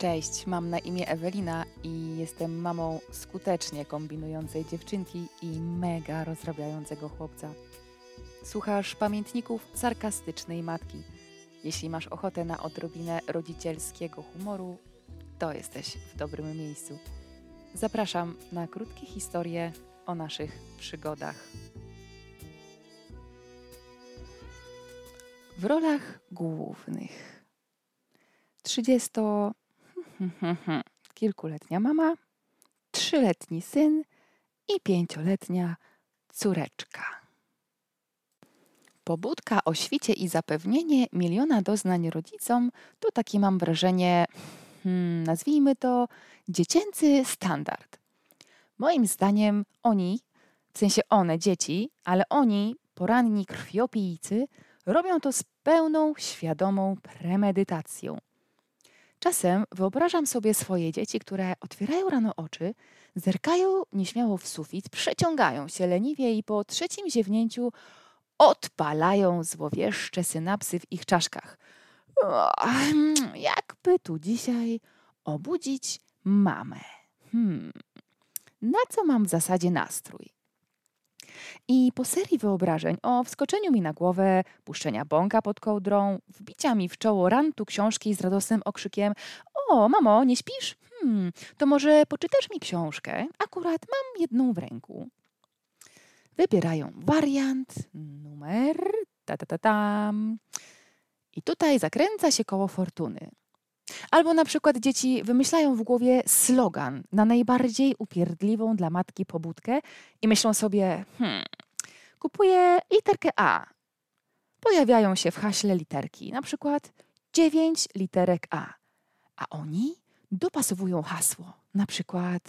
Cześć, mam na imię Ewelina i jestem mamą skutecznie kombinującej dziewczynki i mega rozrabiającego chłopca. Słuchasz pamiętników sarkastycznej matki. Jeśli masz ochotę na odrobinę rodzicielskiego humoru, to jesteś w dobrym miejscu. Zapraszam na krótkie historie o naszych przygodach. W rolach głównych 30 kilkuletnia mama, trzyletni syn i pięcioletnia córeczka. Pobudka o świcie i zapewnienie miliona doznań rodzicom to taki mam wrażenie, hmm, nazwijmy to dziecięcy standard. Moim zdaniem oni, w sensie one, dzieci, ale oni, poranni krwiopijcy, robią to z pełną, świadomą premedytacją. Czasem wyobrażam sobie swoje dzieci, które otwierają rano oczy, zerkają nieśmiało w sufit, przeciągają się leniwie i po trzecim ziewnięciu odpalają złowieszcze synapsy w ich czaszkach. Jakby tu dzisiaj obudzić mamę? Hmm. Na co mam w zasadzie nastrój? I po serii wyobrażeń o wskoczeniu mi na głowę, puszczenia bąka pod kołdrą, wbicia mi w czoło rantu książki z radosnym okrzykiem O, mamo, nie śpisz? Hmm, to może poczytasz mi książkę? Akurat mam jedną w ręku. Wybierają wariant, numer, ta ta ta tam. I tutaj zakręca się koło fortuny. Albo na przykład dzieci wymyślają w głowie slogan na najbardziej upierdliwą dla matki pobudkę i myślą sobie, hmm, kupuję literkę A. Pojawiają się w haśle literki, na przykład dziewięć literek A. A oni dopasowują hasło, na przykład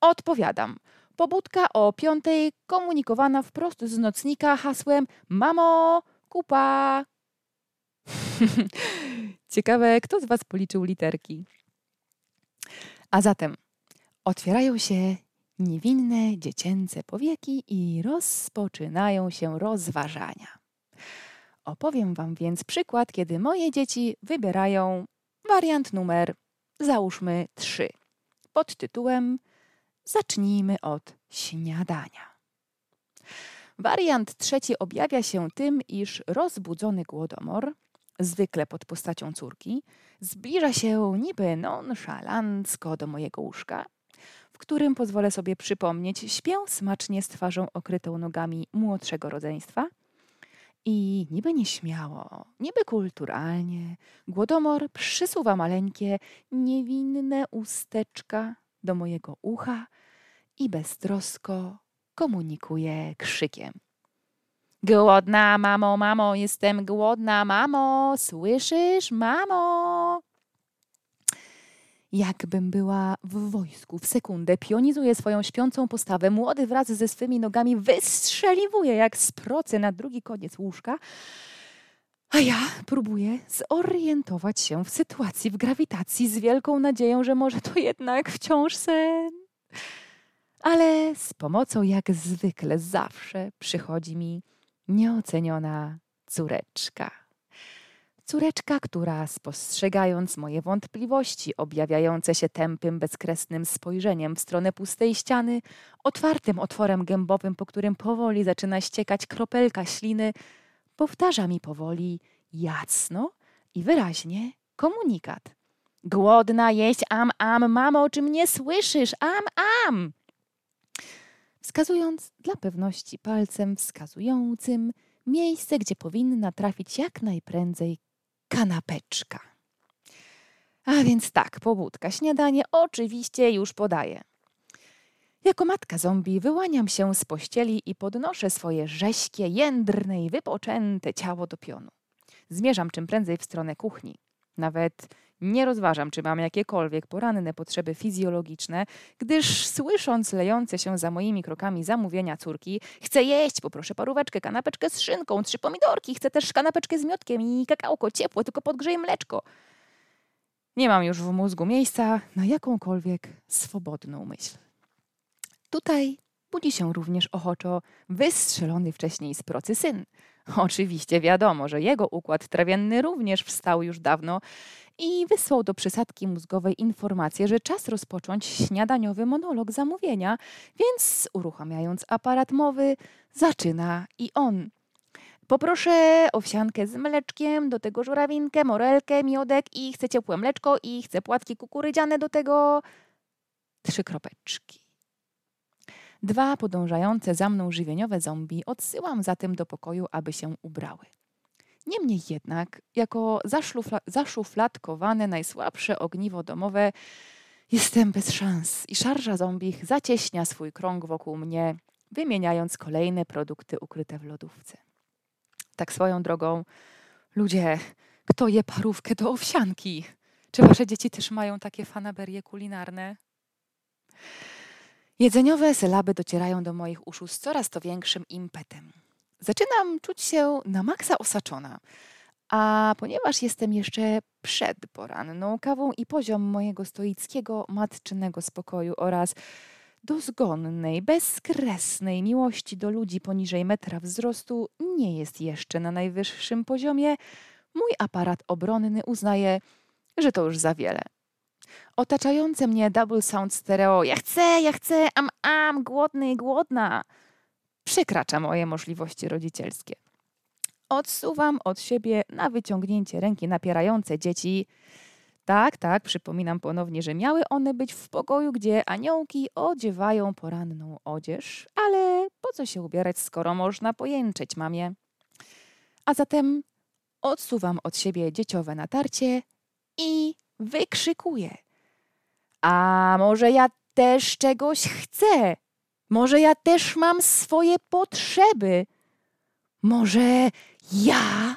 odpowiadam, pobudka o piątej komunikowana wprost z nocnika hasłem Mamo, kupa, Ciekawe, kto z Was policzył literki. A zatem otwierają się niewinne dziecięce powieki i rozpoczynają się rozważania. Opowiem Wam więc przykład, kiedy moje dzieci wybierają wariant numer, załóżmy 3, pod tytułem Zacznijmy od śniadania. Wariant trzeci objawia się tym, iż rozbudzony głodomor zwykle pod postacią córki, zbliża się niby nonszalancko do mojego łóżka, w którym pozwolę sobie przypomnieć, śpię smacznie z twarzą okrytą nogami młodszego rodzeństwa. I niby nieśmiało, niby kulturalnie, głodomor przysuwa maleńkie, niewinne usteczka do mojego ucha i beztrosko komunikuje krzykiem. Głodna, mamo, mamo, jestem głodna, mamo, słyszysz, mamo? Jakbym była w wojsku, w sekundę pionizuje swoją śpiącą postawę. Młody wraz ze swymi nogami wystrzeliwuje jak z procy na drugi koniec łóżka, a ja próbuję zorientować się w sytuacji, w grawitacji z wielką nadzieją, że może to jednak wciąż sen. Ale z pomocą jak zwykle zawsze przychodzi mi nieoceniona córeczka. Córeczka, która spostrzegając moje wątpliwości, objawiające się tępym, bezkresnym spojrzeniem w stronę pustej ściany, otwartym otworem gębowym, po którym powoli zaczyna ściekać kropelka śliny, powtarza mi powoli, jasno i wyraźnie komunikat. Głodna jeść, am, am, mamo, czy mnie słyszysz? Am, am! Wskazując dla pewności palcem wskazującym miejsce, gdzie powinna trafić jak najprędzej kanapeczka. A więc tak, pobudka, śniadanie oczywiście już podaję. Jako matka zombie wyłaniam się z pościeli i podnoszę swoje rześkie, jędrne i wypoczęte ciało do pionu. Zmierzam czym prędzej w stronę kuchni. Nawet nie rozważam, czy mam jakiekolwiek poranne potrzeby fizjologiczne, gdyż słysząc lejące się za moimi krokami zamówienia córki, chcę jeść, poproszę paróweczkę, kanapeczkę z szynką, trzy pomidorki, chcę też kanapeczkę z miotkiem i kakałko ciepłe, tylko podgrzeję mleczko. Nie mam już w mózgu miejsca na jakąkolwiek swobodną myśl. Tutaj budzi się również ochoczo wystrzelony wcześniej z procy syn. Oczywiście wiadomo, że jego układ trawienny również wstał już dawno i wysłał do przysadki mózgowej informację, że czas rozpocząć śniadaniowy monolog zamówienia, więc uruchamiając aparat mowy, zaczyna i on. Poproszę owsiankę z mleczkiem, do tego żurawinkę, morelkę, miodek i chcę ciepłe mleczko i chcę płatki kukurydziane do tego trzy kropeczki. Dwa podążające za mną żywieniowe zombie odsyłam zatem do pokoju, aby się ubrały. Niemniej jednak, jako zaszufla, zaszufladkowane najsłabsze ogniwo domowe, jestem bez szans i szarża zombich zacieśnia swój krąg wokół mnie, wymieniając kolejne produkty ukryte w lodówce. Tak swoją drogą, ludzie, kto je parówkę do owsianki? Czy wasze dzieci też mają takie fanaberie kulinarne? Jedzeniowe sylaby docierają do moich uszu z coraz to większym impetem. Zaczynam czuć się na maksa osaczona, a ponieważ jestem jeszcze przed poranną kawą i poziom mojego stoickiego, matczynego spokoju oraz dozgonnej, bezkresnej miłości do ludzi poniżej metra wzrostu nie jest jeszcze na najwyższym poziomie, mój aparat obronny uznaje, że to już za wiele. Otaczające mnie double sound stereo ja chcę, ja chcę, am, am, głodny, głodna przekracza moje możliwości rodzicielskie. Odsuwam od siebie na wyciągnięcie ręki napierające dzieci. Tak, tak, przypominam ponownie, że miały one być w pokoju, gdzie aniołki odziewają poranną odzież, ale po co się ubierać, skoro można pojęczeć mamie? A zatem odsuwam od siebie dzieciowe natarcie i wykrzykuję. A może ja też czegoś chcę? Może ja też mam swoje potrzeby? Może ja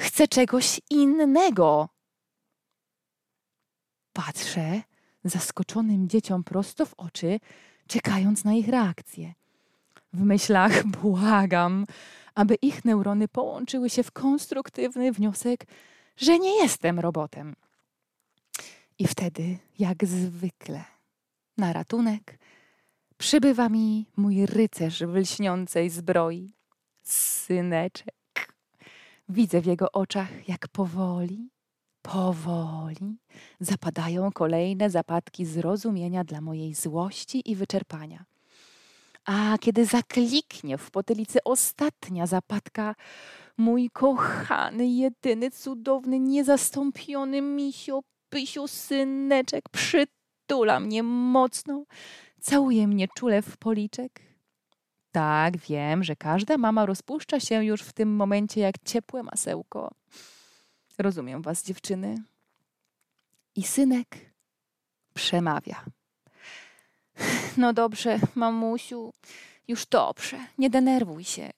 chcę czegoś innego? Patrzę zaskoczonym dzieciom prosto w oczy, czekając na ich reakcję. W myślach błagam, aby ich neurony połączyły się w konstruktywny wniosek, że nie jestem robotem. I wtedy, jak zwykle, na ratunek przybywa mi mój rycerz w lśniącej zbroi, syneczek. Widzę w jego oczach, jak powoli, powoli zapadają kolejne zapadki zrozumienia dla mojej złości i wyczerpania. A kiedy zakliknie w potylicy ostatnia zapadka, mój kochany, jedyny, cudowny, niezastąpiony misio Pysiu, syneczek, przytula mnie mocno, całuje mnie czule w policzek. Tak, wiem, że każda mama rozpuszcza się już w tym momencie jak ciepłe masełko. Rozumiem was, dziewczyny. I synek przemawia. No dobrze, mamusiu, już dobrze, nie denerwuj się.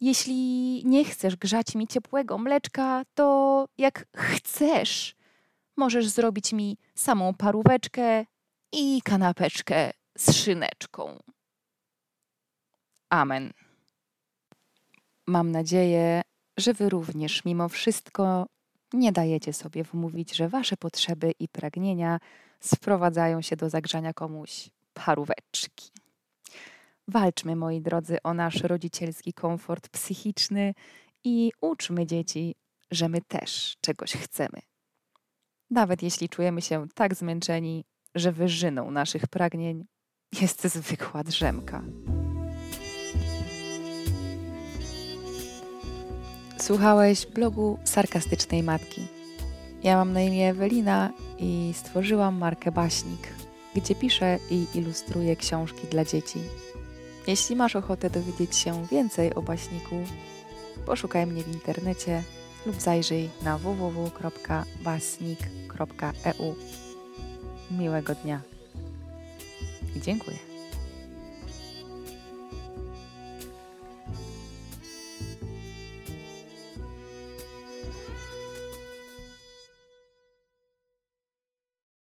Jeśli nie chcesz grzać mi ciepłego mleczka, to jak chcesz, możesz zrobić mi samą paróweczkę i kanapeczkę z szyneczką. Amen. Mam nadzieję, że Wy również mimo wszystko nie dajecie sobie wmówić, że Wasze potrzeby i pragnienia sprowadzają się do zagrzania komuś paróweczki. Walczmy, moi drodzy, o nasz rodzicielski komfort psychiczny i uczmy dzieci, że my też czegoś chcemy nawet jeśli czujemy się tak zmęczeni, że wyżyną naszych pragnień jest zwykła drzemka. Słuchałeś blogu sarkastycznej matki. Ja mam na imię Ewelina i stworzyłam markę Baśnik, gdzie piszę i ilustruję książki dla dzieci. Jeśli masz ochotę dowiedzieć się więcej o baśniku, poszukaj mnie w internecie lub zajrzyj na www.basnik.eu. Miłego dnia dziękuję.